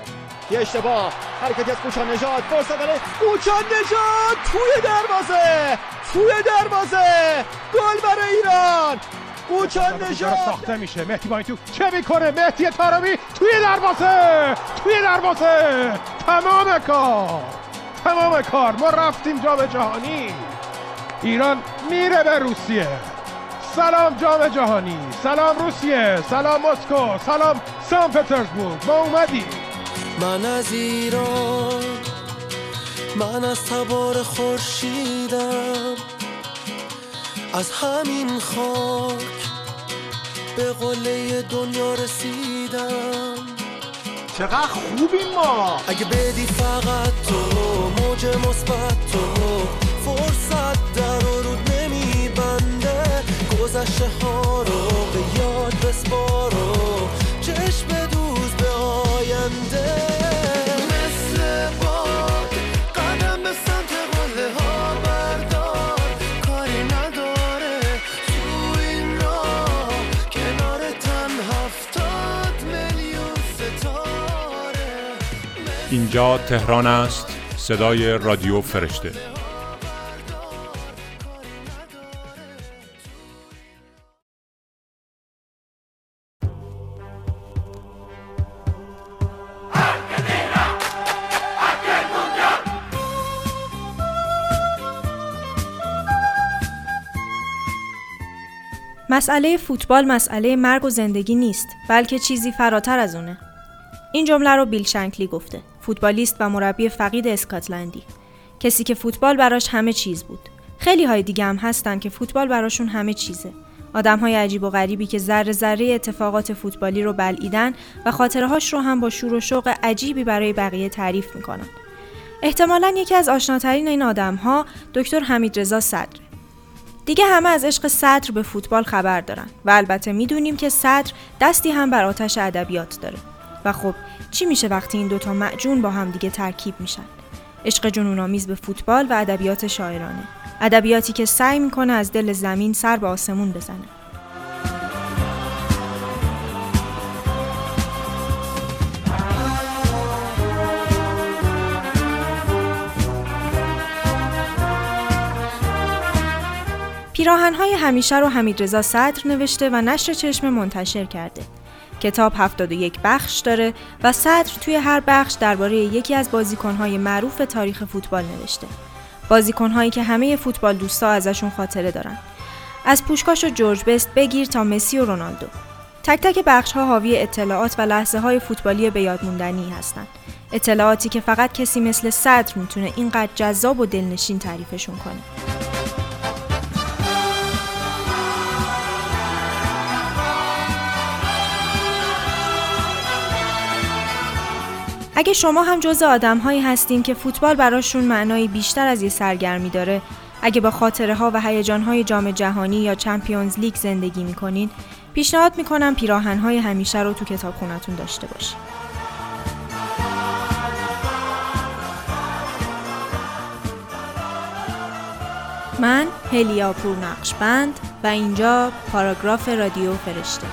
میشه یه اشتباه. حرکتی از کوچان نژاد. فرصت داره. کوچان نژاد. توی دروازه. توی دروازه. گل برای ایران. کوچان نژاد. ساخته میشه. مهدی با تو چه می‌کنه؟ مهدی تارمی توی دروازه. توی دروازه. تمام کار. تمام کار. ما رفتیم جام جهانی. ایران میره به روسیه. سلام جام جهانی. سلام روسیه. سلام مسکو. سلام سان پترزبورگ. ما اومدیم. من از ایران من از تبار خورشیدم. از همین خاک به قله دنیا رسیدم. چقدر خوبیم ما. اگه بدی فقط تو موج مثبت تو. فرصت در و رود نمیبنده. گذشته ها اینجا تهران است. صدای رادیو فرشته. مسئله فوتبال مسئله مرگ و زندگی نیست بلکه چیزی فراتر از اونه. این جمله رو بیل شنکلی گفته. فوتبالیست و مربی فقید اسکاتلندی. کسی که فوتبال براش همه چیز بود. خیلی های دیگه هم هستن که فوتبال براشون همه چیزه. آدم های عجیب و غریبی که ذره ذره اتفاقات فوتبالی رو بلعیدن و خاطره هاش رو هم با شور و شوق عجیبی برای بقیه تعریف می‌کنن. احتمالا یکی از آشناترین این آدم ها دکتر حمید رضا صدره دیگه همه از عشق سطر به فوتبال خبر دارن و البته می‌دونیم که سطر دستی هم بر آتش ادبیات داره. و خب چی میشه وقتی این دوتا معجون با هم دیگه ترکیب میشن؟ عشق جنونآمیز به فوتبال و ادبیات شاعرانه. ادبیاتی که سعی می‌کنه از دل زمین سر به آسمون بزنه. پیراهنهای همیشه رو حمیدرضا صدر نوشته و نشر چشم منتشر کرده. کتاب 71 بخش داره و صدر توی هر بخش درباره یکی از بازیکنهای معروف تاریخ فوتبال نوشته. بازیکنهایی که همه فوتبال دوستا ازشون خاطره دارن. از پوشکاش و جورج بست بگیر تا مسی و رونالدو. تک تک بخش ها حاوی اطلاعات و لحظه های فوتبالی به یاد موندنی هستند. اطلاعاتی که فقط کسی مثل صدر می‌تونه اینقدر جذاب و دلنشین تعریفشون کنه. اگه شما هم جز آدم هایی هستین که فوتبال براشون معنایی بیشتر از یه سرگرمی داره اگه با خاطره ها و هیجان های جام جهانی یا چمپیونز لیگ زندگی می‌کنین پیشنهاد می‌کنم پیراهن های همیشه رو تو کتاب خونتون داشته باشین. من هلیا پور نقشبند و اینجا پاراگراف رادیو فرشته.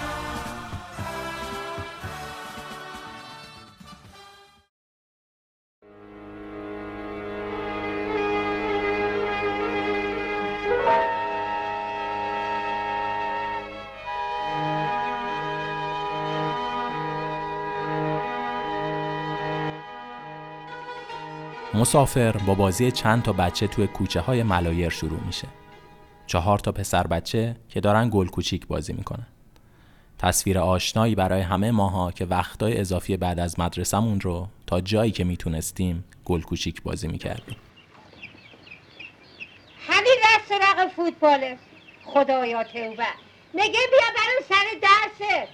مسافر با بازی چند تا بچه توی کوچه های ملایر شروع میشه. چهار تا پسر بچه که دارن گل کوچیک بازی می‌کنن. تصویر آشنایی برای همه ماها که وقتای اضافی بعد از مدرسمون رو تا جایی که می‌تونستیم گل کوچیک بازی می‌کردیم. همین رفت سراغ فوتباله خدایا توبه میگه بیا برم سر درست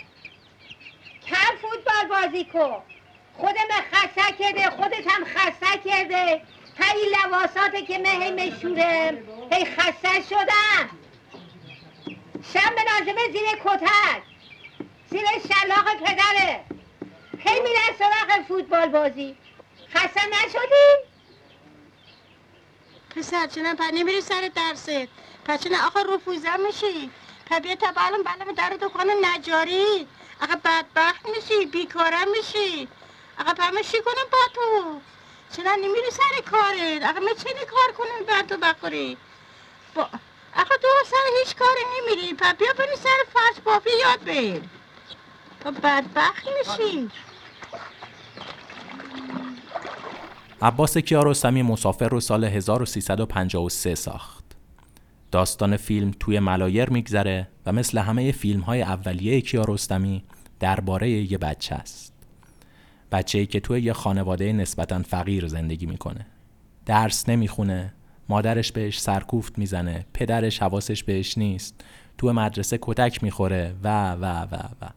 کم فوتبال بازی کن خودم خسته کرده خودت هم خسته کرده. تا این که من هی مشوره هی خسته شدم. شم به نازمه زیر کتک زیر شلاق پدره. هی میره سراغ فوتبال بازی. خسته نشدی؟ پسر چنان پر نمیری سر درست. پس چنان آخه رفوزه میشی. پا بیا تا بالم بالم در دکان نجاری. آقا بدبخت میشی بیکاره میشی. آقا پا شی کنم با تو؟ چرا نمیری سر کارت؟ آقا می چنی کار کنم با تو بخوری؟ با... آقا تو سر هیچ کاری نمیری. پا بیا بری سر فرش بافی یاد بیر تو بدبخت میشی عباس کیارستمی مسافر رو سال 1353 ساخت. داستان فیلم توی ملایر میگذره و مثل همه فیلم های اولیه کیارستمی درباره یه بچه است. بچه‌ای که توی یه خانواده نسبتا فقیر زندگی می‌کنه. درس نمی‌خونه، مادرش بهش سرکوفت می‌زنه، پدرش حواسش بهش نیست، توی مدرسه کتک می‌خوره و و و و.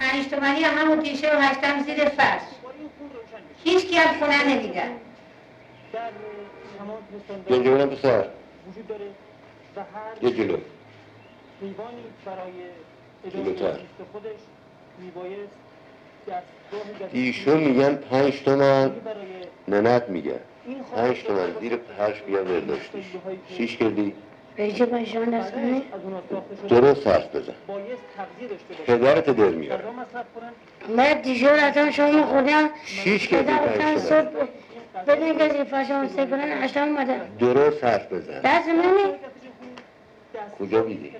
پنج تومنی همون تیشه و هشتم زیر فرش. هیچ کی از خونه نمیده اینجا برم پسر یه جلو جلوتر. ایشون میگن پنج تومن ننت میگن پنج تومن زیر پرش بیا برداشتیش. شیش کردی؟ درست حرف بزن. پدرت در میاره. من دیشب رفتم شام خوردم شیش کردی پنج صبح. بدون کسی فرشان سه کنن هشتم اومده. درست حرف بزن. دست منی کجا بیدی؟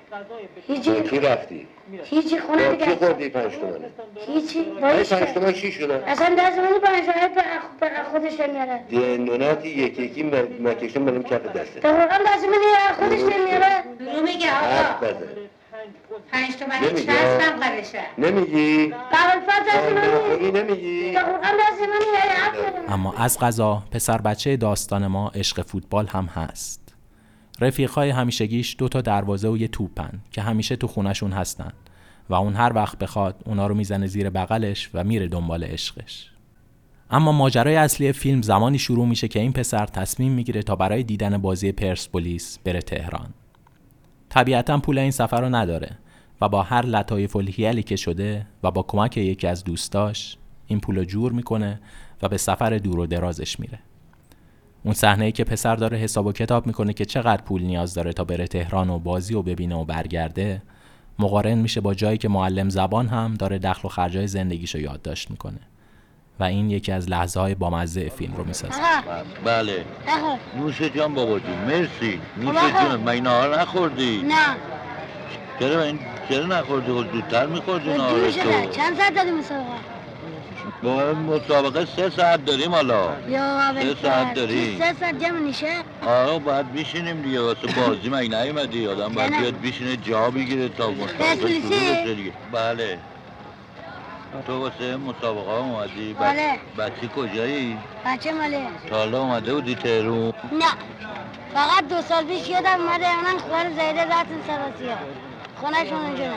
هیچی. کی رفتی؟ هیچی خونه با کی دیگه خوردی پنج تومنه هیچی. باید پنج تومن چی شده؟ اصلا دست منی پنج تومن به خودش نمیاره. دندوناتی یکی یکی مکشن بریم کف دسته واقعا دست منی خودش نمیاره. رو میگه آقا. پنج تومنی. چسبم قرشه نمیگی؟ قبل فرد دست منی بخونی نمیگی. اما از غذا پسر بچه داستان ما عشق فوتبال هم هست. رفیقای همیشگیش دو تا دروازه و یه توپن که همیشه تو خونشون هستن و اون هر وقت بخواد اونا رو می‌زنه زیر بغلش و میره دنبال عشقش. اما ماجرای اصلی فیلم زمانی شروع میشه که این پسر تصمیم می‌گیره تا برای دیدن بازی پرسپولیس بره تهران. طبیعتا پول این سفر رو نداره و با هر لطایف الحیلی که شده و با کمک یکی از دوستاش این پول رو جور می‌کنه و به سفر دور و درازش میره. اون صحنه ای که پسر داره حساب و کتاب می‌کنه که چقدر پول نیاز داره تا بره تهران و بازی و ببینه و برگرده مقارن میشه با جایی که معلم زبان هم داره دخل و خرجای زندگیشو یادداشت می‌کنه. و این یکی از لحظه های بامزه فیلم رو می‌سازه. بله. نوش جان بابا جون مرسی نوش آقا. جون من نهار نخوردی. نه. چرا این چرا نخوردی؟ خود زودتر میخوردی نهار دیر شده تو. چند ساعت دادی مسابقه با مسابقه سه ساعت داریم حالا. یا سه ساعت داری. سه ساعت جمع نیشه آره باید بیشینیم دیگه. واسه بازی مگه نیومدی؟ آدم باید. بیاد بیشینه جا بگیره تا مسابقه بله. تو واسه مسابقه ها اومدی. بچ- بله. بچه کجایی؟ بچه ماله تا حالا اومده بودی تهرون؟ نه. فقط دو سال پیش یادم اومده اونن خوار زیده رفتن ها خونهشون اونجا نه.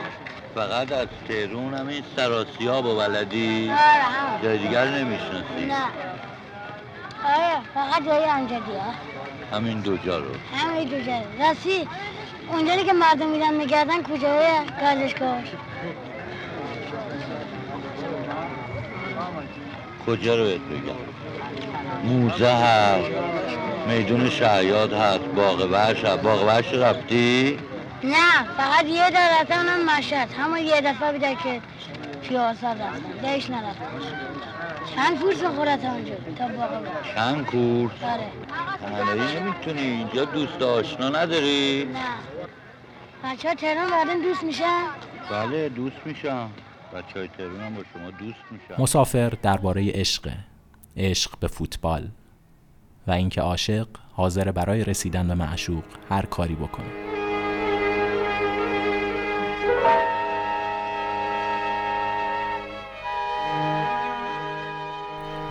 فقط از تهرون همین سراسیاب و بلدی هم جای دیگر نمی‌شناسی. نه. آره فقط جای امجدی ها همین دو جا رو. همه دو جای راستی اونجایی که مردم میرن میگردن کجای گردشگاه کجا رو بهت بگم؟ موزه هست میدون شهیاد هست باغ وحش هست باغ وحش رفتی؟ نه فقط یه در رفتن اونم مشهد. همون یه دفعه بیده که پیاسر رفتن دیش نرفتن چند فرس خورت اونجا؟ تا باقی باش چند کورس؟ آره. نمی‌تونی. اینجا دوست آشنا نداری؟ نه. بچه ها تهران بعدن دوست میشن؟ بله دوست میشم. بچه های تهرون هم با شما دوست میشم مسافر درباره عشق. عشق به فوتبال. و اینکه عاشق حاضر برای رسیدن به معشوق هر کاری بکنه.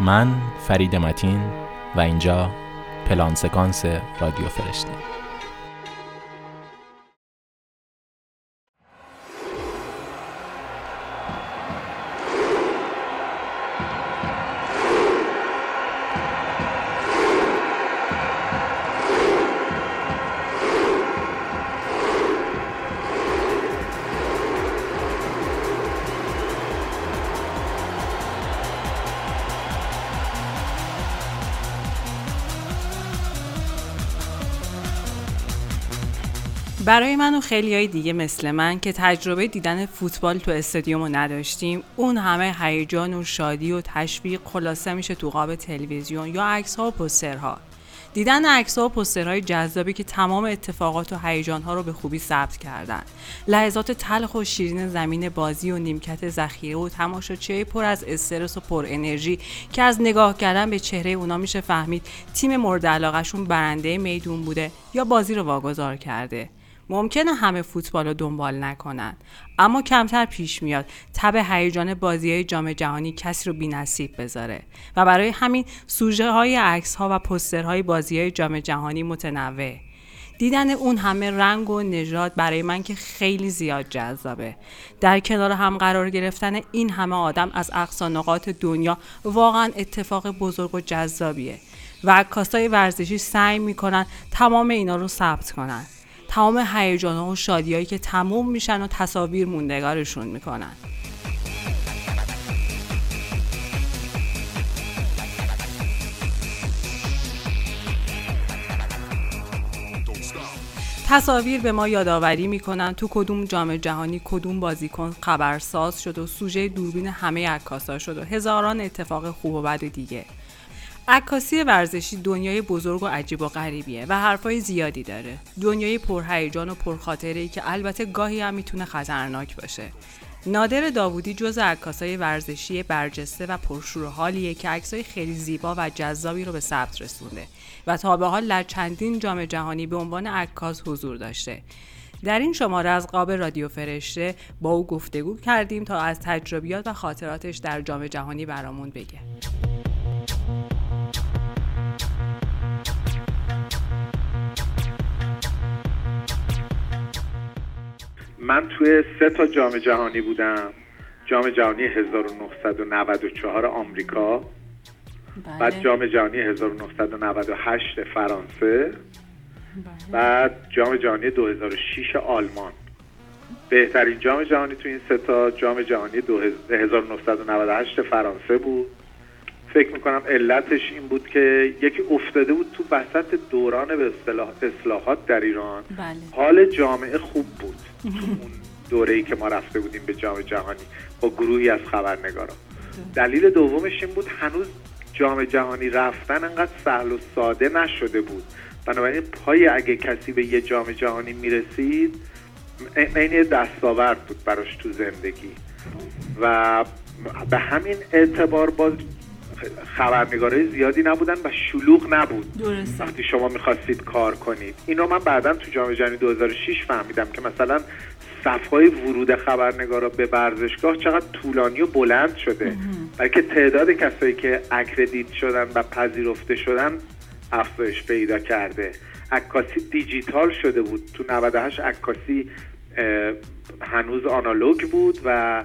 من فرید متین و اینجا پلان سکانس رادیو فرشته. برای من و خیلی های دیگه مثل من که تجربه دیدن فوتبال تو استادیوم رو نداشتیم اون همه هیجان و شادی و تشویق خلاصه میشه تو قاب تلویزیون یا عکس ها و پسترها دیدن عکس و پسترهای جذابی که تمام اتفاقات و هیجان ها رو به خوبی ثبت کردن. لحظات تلخ و شیرین زمین بازی و نیمکت ذخیره و تماشاچی پر از استرس و پر انرژی که از نگاه کردن به چهره اونا میشه فهمید تیم مورد علاقهشون برنده میدون بوده یا بازی رو واگذار کرده. ممکنه همه فوتبال رو دنبال نکنن. اما کمتر پیش میاد تب هیجان بازی های جام جهانی کسی رو بینصیب بذاره. و برای همین سوژه های عکس ها و پستر های بازی های جام جهانی متنوع. دیدن اون همه رنگ و نژاد برای من که خیلی زیاد جذابه. در کنار هم قرار گرفتن این همه آدم از اقصا نقاط دنیا واقعا اتفاق بزرگ و جذابیه. و عکاسای ورزشی سعی می‌کنن تمام اینا رو ثبت کنن. تمام هیجان و شادیایی که تموم میشن و تصاویر موندگارشون می‌کنن. تصاویر به ما یادآوری می‌کنن تو کدوم جام جهانی کدوم بازیکن خبرساز شد و سوژه دوربین همه عکاسا شد و هزاران اتفاق خوب و بد دیگه. عکاسی ورزشی دنیای بزرگ و عجیب و غریبیه و حرفای زیادی داره. دنیای پرهیجان و پرخاطره ای که البته گاهی هم می‌تونه خطرناک باشه. نادر داوودی جز عکاسای ورزشی برجسته و پرشور حالیه که عکسای خیلی زیبا و جذابی رو به ثبت رسونده و تا به حال در چندین جام جهانی به عنوان عکاس حضور داشته. در این شماره از قاب رادیو فرشته با او گفتگو کردیم تا از تجربیات و خاطراتش در جام جهانی برامون بگه. من توی سه تا جام جهانی بودم. جام جهانی 1994 آمریکا. بله. بعد جام جهانی 1998 فرانسه. بله. بعد جام جهانی 2006 آلمان. بهترین جام جهانی تو این سه تا جام جهانی 1998 فرانسه بود. فکر می‌کنم علتش این بود که یکی افتاده بود تو وسط دوران به اصلاحات در ایران. بله. حال جامعه خوب بود. تو اون دوره ای که ما رفته بودیم به جام جهانی با گروهی از خبرنگارا. دلیل دومش این بود هنوز جام جهانی رفتن انقدر سهل و ساده نشده بود. بنابراین پای اگه کسی به یه جام جهانی می‌رسید عین دستاورد بود براش تو زندگی. و به همین اعتبار باز خبرنگارای زیادی نبودن و شلوغ نبود. درسته. وقتی شما می‌خواستید کار کنید. اینو من بعدا تو جام جهانی 2006 فهمیدم که مثلا صفهای ورود خبرنگارا به ورزشگاه چقدر طولانی و بلند شده. بلکه تعداد کسایی که اکردیت شدن و پذیرفته شدن افزایش پیدا کرده. عکاسی دیجیتال شده بود. تو 98 عکاسی هنوز آنالوگ بود و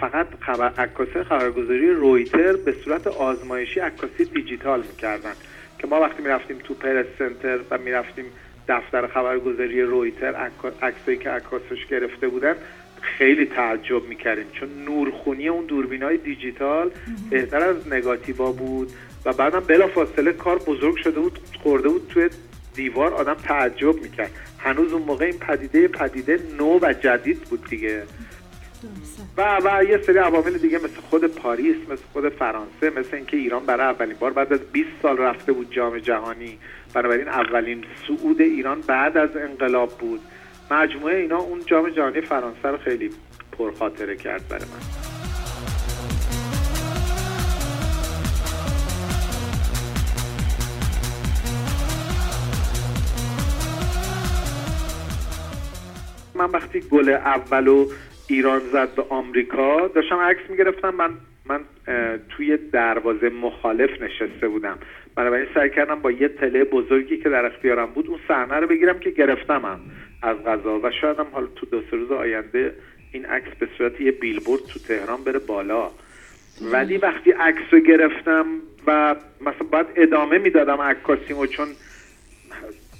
فقط خبر عکاسی خبرگزاری رویتر به صورت آزمایشی عکاسی دیجیتال می‌کردن. که ما وقتی می‌رفتیم تو پرس سنتر و می‌رفتیم دفتر خبرگزاری رویتر عکسایی که عکاسش گرفته بودن خیلی تعجب می‌کردیم. چون نورخونی اون دوربین های دیجیتال بهتر از نگاتیوا بود و بعدم بلا فاصله کار بزرگ شده بود خورده بود توی دیوار. آدم تعجب می‌کرد. هنوز اون موقع این پدیده پدیده نو و جدید بود دیگه. و و یه سری عوامل دیگه مثل خود پاریس مثل خود فرانسه مثل اینکه ایران برای اولین بار بعد از 20 سال رفته بود جام جهانی. بنابراین اولین صعود ایران بعد از انقلاب بود. مجموعه اینا اون جام جهانی فرانسه رو خیلی پرخاطره کرد برای من. من وقتی گل اولو ایران زد به آمریکا. داشتم عکس می‌گرفتم. من من توی دروازه مخالف نشسته بودم. بنابراین سعی کردم با یه تله بزرگی که در اختیارم بود اون صحنه رو بگیرم که گرفتمم از غذا. و شاید هم حالا تو دو سه روز آینده این عکس به صورت یه بیلبورد تو تهران بره بالا. ولی وقتی عکس رو گرفتم و مثلا باید ادامه می‌دادم عکاسیمو چون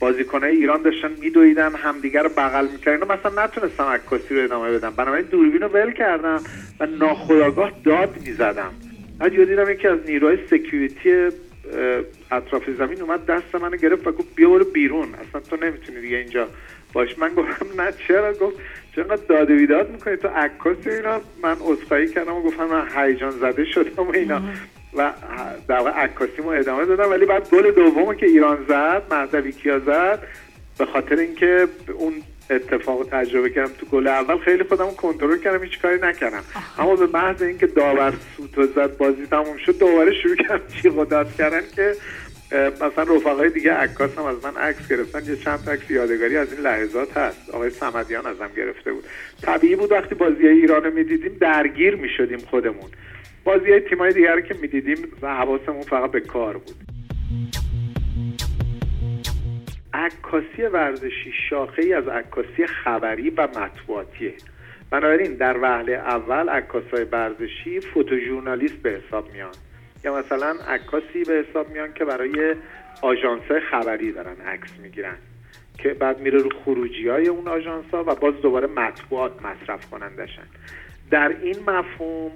بازیکنهای ایران داشتن میدویدن همدیگر رو بغل می‌کردن. مثلا نتونستم عکاسی رو ادامه بدم بنابراین دوربین رو ول کردم و ناخداگاه داد می‌زدم بعد یه دیدم یکی از نیروهای سکیوریتی اطراف زمین اومد دست منو گرفت و گفت بیا برو بیرون. اصلا تو نمی‌تونی دیگه اینجا باش. من گفتم نه چرا؟ گفت چقدر داد و بیداد می‌کنی تو عکاس اینا. من اصفایی کردم و گفتم من هیجان زده شدم و اینا. و در واقع عکاسیمو ادامه دادم ولی بعد گل دومو که ایران زد مهدوی کیا زد. به خاطر اینکه اون اتفاق تجربه کردم تو گل اول خیلی خودم کنترل کردم هیچ کاری نکردم. اما به محض اینکه داور سوت زد بازی تموم شد دوباره شروع کردم جیغ و داد کردن که مثلا رفقای دیگه عکاس هم از من عکس گرفتن یه چند عکس یادگاری از این لحظات هست. آقای سمدیان ازم گرفته بود. طبیعی بود وقتی بازی ایران رو می‌دیدیم درگیر می‌شدیم خودمون. بازی های تیمای دیگر که می‌دیدیم حواسمون فقط به کار بود. عکاسی ورزشی شاخه ای از عکاسی خبری و مطبوعاتیه. بنابراین در وهله اول عکاسای ورزشی فوتوژورنالیست به حساب میان. یا مثلا عکاسی به حساب میان که برای آژانس خبری دارن عکس می‌گیرن که بعد میره رو خروجی های اون آژانس ها و باز دوباره مطبوعات مصرف کنندشن. در این مفهوم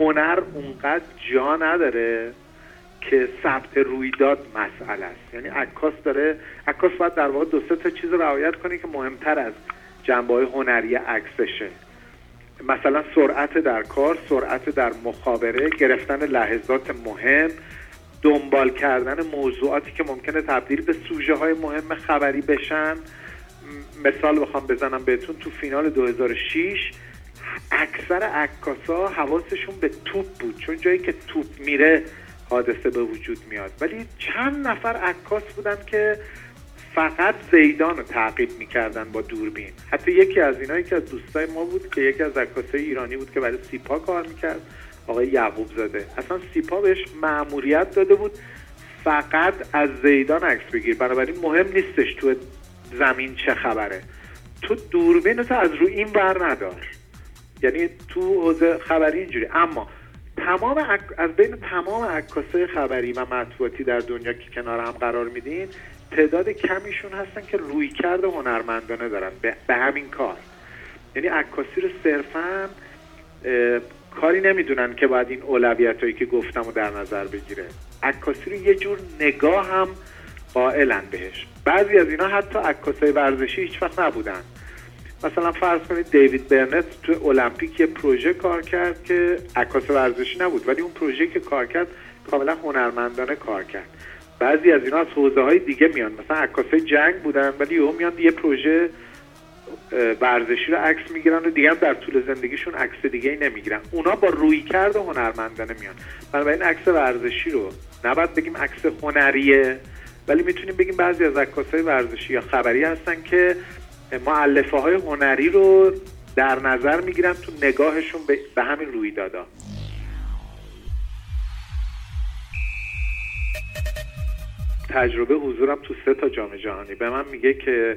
هنر اونقدر جا نداره که ثبت رویداد مسئله است. یعنی عکاس داره عکاس باید در واقع دو سه تا چیز رو رعایت کنه که مهمتر از جنبه های هنری عکسشه مثلا سرعت در کار سرعت در مخابره گرفتن لحظات مهم دنبال کردن موضوعاتی که ممکنه تبدیل به سوژه های مهم خبری بشن. مثال بخوام بزنم بهتون تو فینال 2006 اکثر عکاسا حواسشون به توپ بود چون جایی که توپ میره حادثه به وجود میاد. ولی چند نفر عکاس بودن که فقط زیدان رو تعقیب می‌کردن با دوربین. حتی یکی از اینا که از دوستای ما بود که یکی از عکاسای ایرانی بود که برای سیپا کار می‌کرد. آقای یعقوب زاده. اصلا سیپا بهش معموریت داده بود فقط از زیدان عکس بگیر. بنابراین مهم نیستش تو زمین چه خبره. تو دوربین تو از رو این ور ندار. یعنی تو حوزه خبری اینجوری. اما تمام از بین تمام عکاسای خبری و مطبوعاتی در دنیا که کنار هم قرار میدین تعداد کمیشون هستن که روی کرده هنرمندانه دارن. به, همین کار. یعنی عکاسی رو صرفا کاری نمی‌دونن که باید این اولویت هایی که گفتم رو در نظر بگیره. عکاسی رو یه جور نگاه هم قائلن بهش. بعضی از اینا حتی عکاسای ورزشی هیچ وقت نبودن. مثلا فرض کنید دیوید برنت تو المپیک یه پروژه کار کرد که عکاس ورزشی نبود ولی اون پروژه که کار کرد کاملا هنرمندانه کار کرد. بعضی از اینا از حوزه های دیگه میان مثلا عکاسای جنگ بودن ولی او میان یه پروژه ورزشی رو عکس می‌گیرن و دیگه هم در طول زندگیشون عکس دیگه ای نمی‌گیرن. اونا با روی کرد هنرمندانه میان. بنابراین عکس ورزشی رو نباید بگیم عکس هنریه ولی می‌تونیم بگیم بعضی از عکاسای ورزشی یا خبری هستن که معلفه های هنری رو در نظر می‌گیرن تو نگاهشون به همین رویدادا. تجربه حضورم تو سه تا جام جهانی. به من میگه که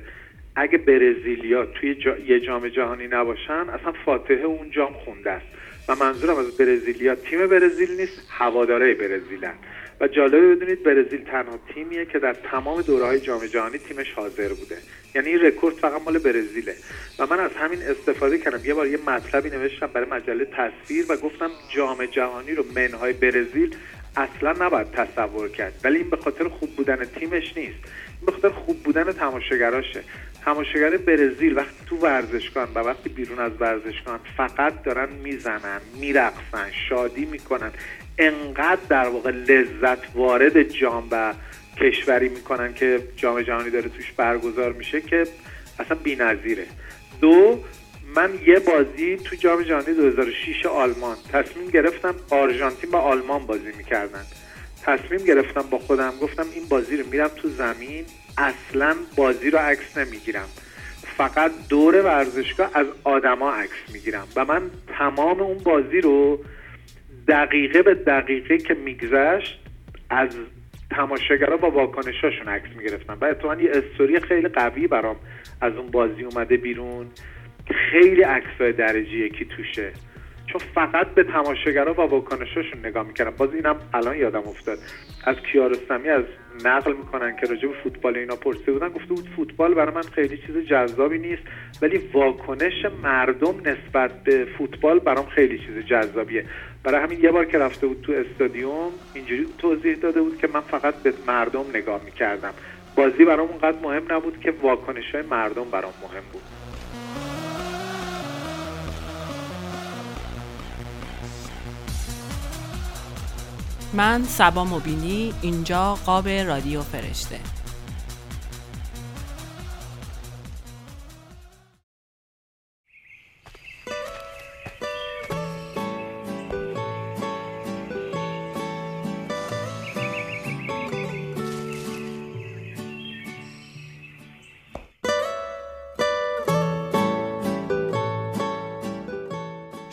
اگه برزیلیا توی یه جام جهانی نباشن اصلا فاتحه اون جام خونده است. و منظورم از برزیلیا تیم برزیل نیست هواداره برزیلن. و جالبه بدونید برزیل تنها تیمیه که در تمام دوره های جام جهانی تیمش حاضر بوده. یعنی این رکورد فقط مال برزیله. و من از همین استفاده کردم. یه بار یه مطلبی نوشتم برای مجله تصویر و گفتم جام جهانی رو منهای برزیل اصلا نباید تصور کرد. ولی این به خاطر خوب بودن تیمش نیست. این به خاطر خوب بودن تماشاگراشه. تماشاگر برزیل وقتی تو ورزشگاه و وقتی بیرون از ورزشگاه فقط دارن می‌زنن میرقصن شادی می‌کنن. انقدر در واقع لذت وارد جام و کشوری می‌کنن که جام جهانی داره توش برگزار میشه که اصلا بی‌نظیره. دو من یه بازی تو جام جهانی 2006 آلمان تصمیم گرفتم آرژانتین با آلمان بازی می‌کردن. تصمیم گرفتم با خودم گفتم این بازی رو میرم تو زمین اصلا بازی رو عکس نمی‌گیرم. فقط دور ورزشگاه از آدما عکس می‌گیرم و من تمام اون بازی رو دقیقه به دقیقه که میگذشت از تماشاگرها با واکنشاشون عکس می‌گرفتم و اتفاقا یه استوری خیلی قوی برام از اون بازی اومده بیرون. خیلی عکسای درجه یکی توشه. چون فقط به تماشاگرها و واکنشاشون نگاه می‌کردم باز اینم الان یادم افتاد. از کیارستمی از نقل می‌کنن که راجع فوتبال اینا پرسیده بودن گفته بود فوتبال برای من خیلی چیز جذابی نیست ولی واکنش مردم نسبت به فوتبال برام خیلی چیز جذابیه. برای همین یه بار که رفته بود تو استادیوم اینجوری توضیح داده بود که من فقط به مردم نگاه می‌کردم. بازی برام اونقدر مهم نبود که واکنش های مردم برام مهم بود. من سبا مبینی اینجا قاب رادیو فرشته.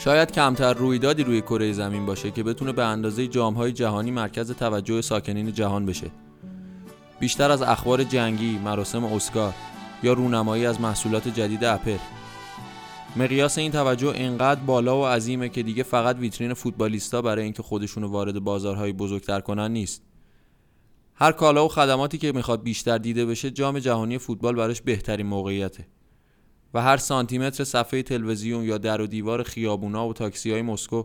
شاید کمتر رویدادی روی کره زمین باشه که بتونه به اندازه جامهای جهانی مرکز توجه ساکنین جهان بشه. بیشتر از اخبار جنگی، مراسم اسکار یا رونمایی از محصولات جدید اپل. مقیاس این توجه انقدر بالا و عظیمه که دیگه فقط ویترین فوتبالیستا برای اینکه خودشونو وارد بازارهای بزرگتر کنن نیست. هر کالا و خدماتی که می‌خواد بیشتر دیده بشه جام جهانی فوتبال براش بهترین موقعیته. و هر سانتیمتر صفحه تلویزیون یا در و دیوار خیابونا و تاکسی های مسکو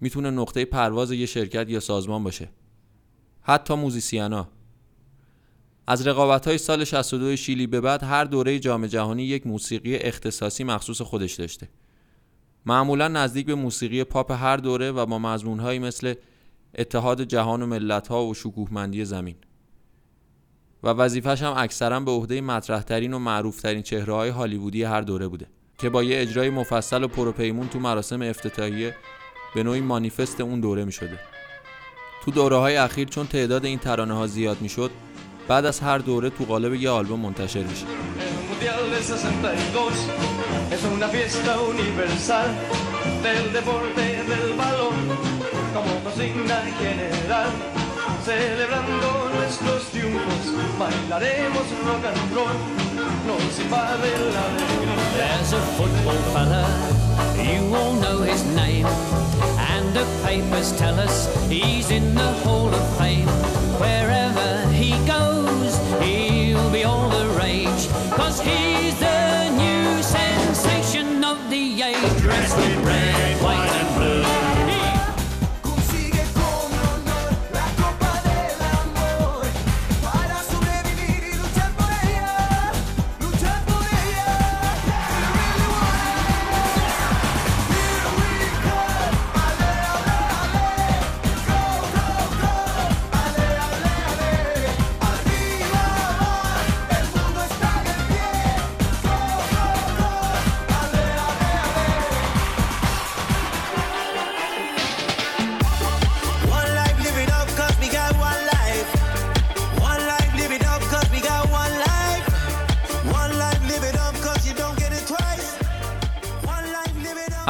می‌تونه نقطه پرواز یه شرکت یا سازمان باشه. حتی موزیسیانا. از رقابت های سال 62 شیلی به بعد هر دوره جام جهانی یک موسیقی اختصاصی مخصوص خودش داشته. معمولا نزدیک به موسیقی پاپ هر دوره و با مضمونهایی مثل اتحاد جهان و ملت ها و شکوهمندی زمین. و وظیفش هم اکثرا به عهده مطرحترین و معروفترین چهره های هالیوودی هر دوره بوده که با یه اجرای مفصل و پروپیمون تو مراسم افتتاحیه به نوعی مانیفست اون دوره می شده. تو دوره های اخیر چون تعداد این ترانه ها زیاد می شد بعد از هر دوره تو قالب یه آلبوم منتشر میشه. Celebrando nuestros triunfos, bailaremos rock and roll, nos invade la alegría. There's a football fella, you all know his name, and the papers tell us he's in the Hall of Fame. Wherever he goes, he'll be all the rage, cause he's the new sensation of the age, dressed in red,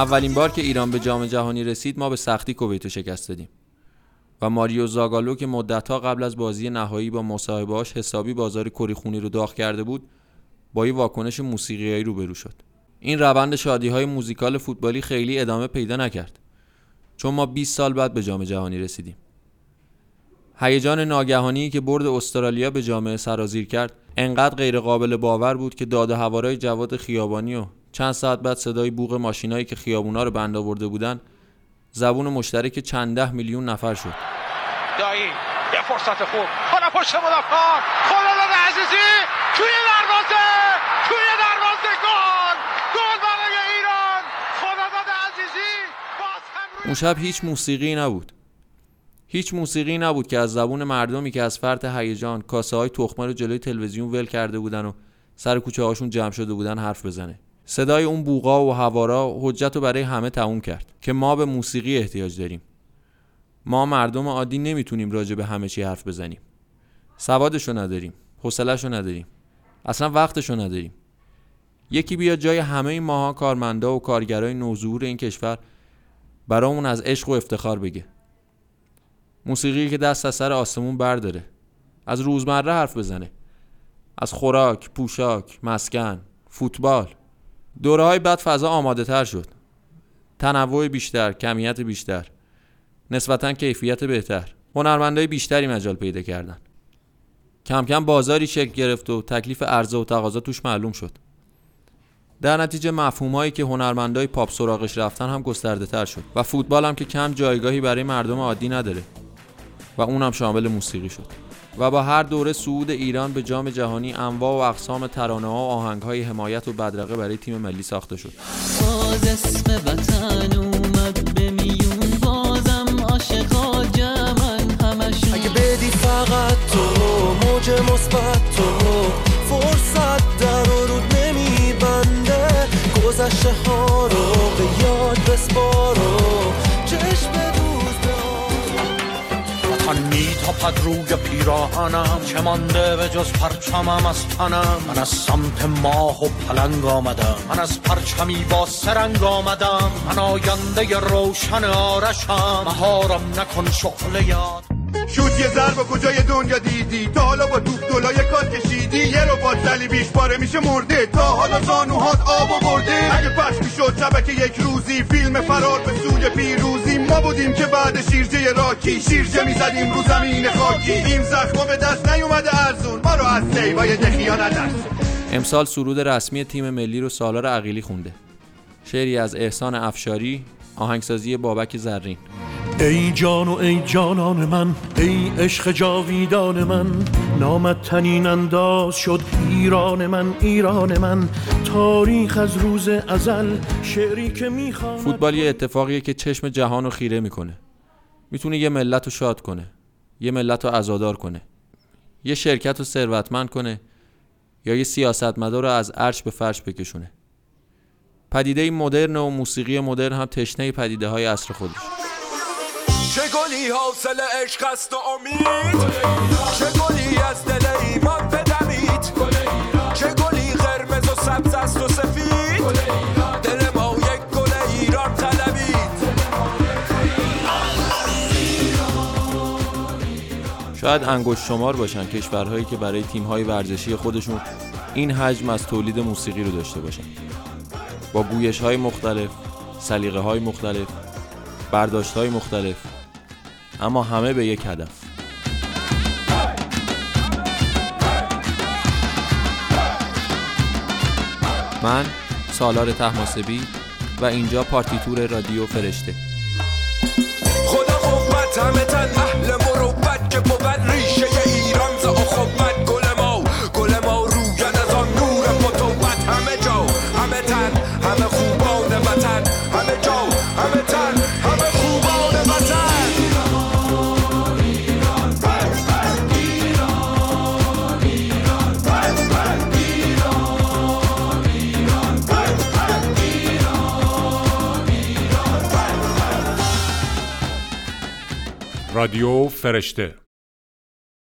اولین بار که ایران به جام جهانی رسید ما به سختی کویت شکست دادیم. و ماریو زاگالو که مدتها قبل از بازی نهایی با مصاحبهاش حسابی بازار کری خونی رو داغ کرده بود با یه واکنش موسیقیایی روبرو شد. این روند شادی های موزیکال فوتبالی خیلی ادامه پیدا نکرد. چون ما 20 سال بعد به جام جهانی رسیدیم. هیجان ناگهانی که برد استرالیا به جامعه سرازیر کرد انقدر غیر قابل باور بود که داده هوارای جواد خیابانی و چند ساعت بعد صدای بوغ ماشینایی که خیابونا رو بند آورده بودن زبون مشترک چند ده میلیون نفر شد. دایی یه فرصت خوب. حالا پشت مدافعان خداداد عزیزی. توی دروازه. توی دروازه. گل. گل برای ایران. خداداد عزیزی. باز هم اون شب هیچ موسیقی نبود. هیچ موسیقی نبود که از زبون مردمی که از فرط هیجان کاسه های تخمه رو جلوی تلویزیون ول کرده بودن و سر کوچه هاشون جمع شده بودن حرف بزنه. صدای اون بوغا و هوارا حجت رو برای همه تموم کرد که ما به موسیقی احتیاج داریم. ما مردم عادی نمی‌تونیم راجع به همه چی حرف بزنیم. سوادشو نداریم حوصلهشو نداریم اصلا وقتشو نداریم. یکی بیا جای همه این ماها کارمندا و کارگرای نوظهور این کشور برامون از عشق و افتخار بگه. موسیقی که دست از سر آسمون برداره. از روزمره حرف بزنه. از خوراک، پوشاک، مسکن، فوتبال. دوره های بعد فضا آماده تر شد. تنوع بیشتر، کمیت بیشتر. نسبتا کیفیت بهتر. هنرمندای بیشتری مجال پیدا کردن. کم کم بازاری شکل گرفت و تکلیف عرضه و تقاضا توش معلوم شد. در نتیجه مفهومهایی که هنرمندای پاپ سراغش رفتن هم گسترده تر شد و فوتبال هم که کم جایگاهی برای مردم عادی نداره و اونم شامل موسیقی شد. و با هر دوره صعود ایران به جام جهانی انواع و اقسام ترانه ها و آهنگ های حمایت و بدرقه برای تیم ملی ساخته شد. باز اسم وطن اومد به میون بازم عاشقا جمعن همشون. اگه بدی فقط تو موج مثبت تو. میتاپد روی پیراهنم چه مانده به جز پرچمم از تنم من از سمت ماه و پلنگ آمدم من از پرچمی با سرنگ آمدم من آینده روشن آرشم مهارم نکن شغل یاد شوت یه ضربه کجای دنیا دیدی؟ تا حالا با توپ دلای کات کشیدی. یه رو باد بیش پاره میشه مرده. تا حالا زانوهات آب و برده اگه پخش می‌شد شبکه یک روزی فیلم فرار به سوی پیروزی. ما بودیم که بعد شیرجه راکی. شیرجه می‌زدیم رو زمین خاکی. این زخم به دست نیومده ارزون. ما رو از سیبای دخیا ندست امسال سرود رسمی تیم ملی رو سالار عقیلی خونده. شعری از احسان افشاری آهنگسازی بابک زرین. ای جان و ای جانان من ای عشق جاویدان من نامت تنین انداز شد ایران من ایران من. تاریخ از روز ازل شعری که می‌خوام فوتبال یه اتفاقیه که چشم جهان رو خیره می‌کنه. می‌تونه یه ملت رو شاد کنه یه ملت رو عزادار کنه یه شرکت رو ثروتمند کنه یا یه سیاستمدار رو از عرش به فرش بکشونه. پدیده مدرن و موسیقی مدرن هم تشنه پدیده های عصر خودش. چه گلی حاصل عشق است و امید؟ چه گلی از دل ایمان بدمید چه گلی قرمز و سبز است و سفید؟ دل ما یک گل ایران طلبید. شاید انگشت شمار باشن کشورهایی که برای تیم‌های ورزشی خودشون این حجم از تولید موسیقی رو داشته باشن. با گویش های مختلف سلیقه های مختلف برداشت های مختلف. اما همه به یک هدف. من سالار تحماسبی و اینجا پارتیتور رادیو فرشته. خدا رادیو فرشته.